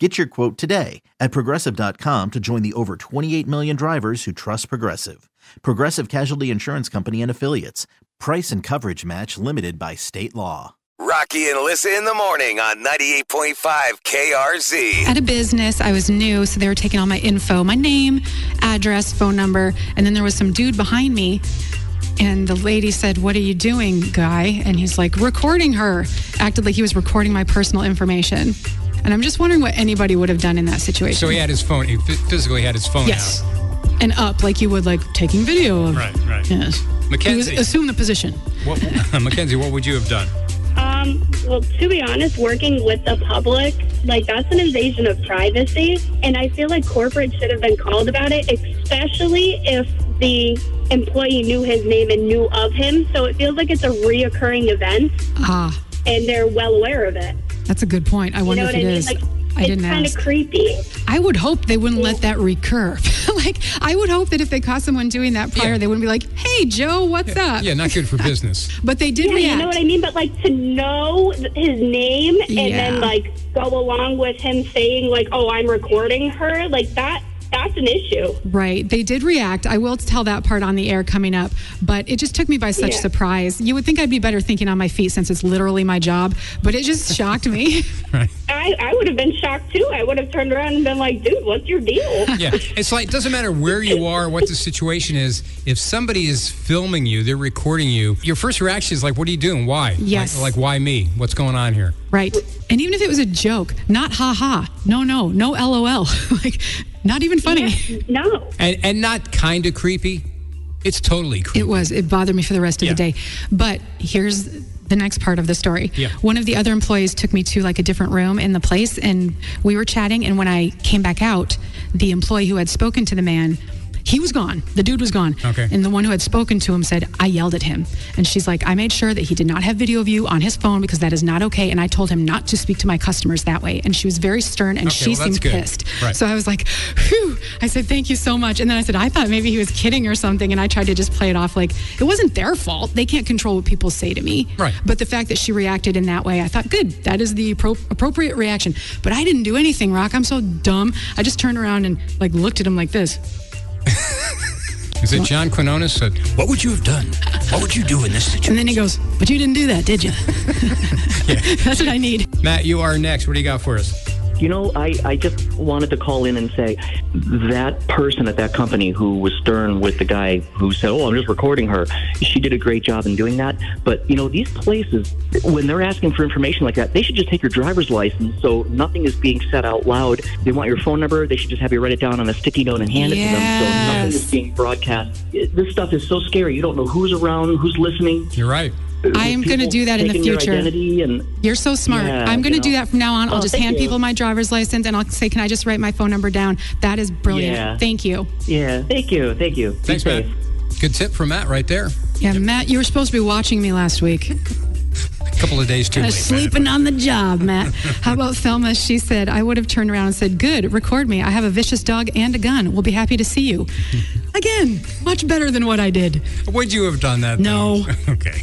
Get your quote today at progressive.com to join the over 28 million drivers who trust Progressive. Progressive Casualty Insurance Company and Affiliates. Price and coverage match limited by state law. Rocky and Lissa in the morning on 98.5 KRZ. At a business, I was new, so they were taking all my info, my name, address, phone number, and then there was some dude behind me. And the lady said, What are you doing, guy? And he's like, Recording her. Acted like he was recording my personal information. And I'm just wondering what anybody would have done in that situation. So he had his phone. He phys- physically had his phone Yes. out. And up, like you would, like taking video of. Right, right. Yes. He was, Mackenzie. assume the position. What, Mackenzie, what would you have done? Um, well, to be honest, working with the public, like that's an invasion of privacy. And I feel like corporate should have been called about it, especially if the employee knew his name and knew of him. So it feels like it's a reoccurring event Ah, and they're well aware of it. That's a good point. I You wonder know if what it I mean? is. Like, I it's didn't kind of creepy. I would hope they wouldn't let that recur. like, I would hope that if they caught someone doing that prior, Yeah. they wouldn't be like, hey, Joe, what's up? Yeah, not good for business. But they did Yeah, react. you know what I mean? But like to know his name and then like go along with him saying like, "Oh, I'm recording her," like that. That's an issue. Right. They did react. I will tell that part on the air coming up, but it just took me by such Yeah. surprise. You would think I'd be better thinking on my feet since it's literally my job, but it just shocked me. I, I would have been shocked too. I would have turned around and been like, dude, what's your deal? Yeah, it's like it doesn't matter where you are, what the situation is. If somebody is filming you, they're recording you. Your first reaction is like, "What are you doing? Why? Yes. Like, like why me? What's going on here?" Right. And even if it was a joke, not ha ha, no, no, no LOL, like not even funny. no. And and not kind of creepy. It's totally creepy. It was. It bothered me for the rest of the day. But here's the next part of the story. Yeah. One of the other employees took me to like a different room in the place and we were chatting. And when I came back out, the employee who had spoken to the man, he was gone. The dude was gone. Okay. And the one who had spoken to him said, I yelled at him. And she's like, I made sure that he did not have video of you on his phone because that is not okay. And I told him not to speak to my customers that way. And she was very stern and Okay, she well, seemed good. pissed. Right. So I was like, whew. I said, thank you so much. And then I said, I thought maybe he was kidding or something. And I tried to just play it off like it wasn't their fault. They can't control what people say to me. Right. But the fact that she reacted in that way, I thought, good. That is the appro- appropriate reaction. But I didn't do anything, Rock. I'm so dumb. I just turned around and like looked at him like this. Is it John Quinones said, "What would you have done? What would you do in this situation?" And then he goes, but you didn't do that, did you? That's what I need. Matt, you are next. What do you got for us? You know, I, I just wanted to call in and say that person at that company who was stern with the guy who said, Oh, I'm just recording her, she did a great job in doing that. But, you know, these places, when they're asking for information like that, they should just take your driver's license so nothing is being said out loud. They want your phone number, they should just have you write it down on a sticky note and hand it to them so nothing Yes. is being broadcast. This stuff is so scary. You don't know who's around, who's listening. You're right. I am gonna do that in the future. and You're so smart. Yeah, I'm going to you do that from now on. I'll Oh, just hand you. people my driver's license and I'll say, can I just write my phone number down? That is brilliant. Yeah. Thank you. yeah, thank you, thank you. Be Thanks, Matt. safe. Good tip from Matt right there. Yeah, Matt, you were supposed to be watching me last week. A couple of days too I late. was sleeping on the job, Matt. How about Thelma? She said, I would have turned around and said, Good, record me. I have a vicious dog and a gun. We'll be happy to see you. Again, much better than what I did. Would you have done that? No. though? okay.